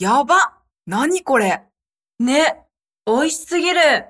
やば。何これ。ね、美味しすぎる。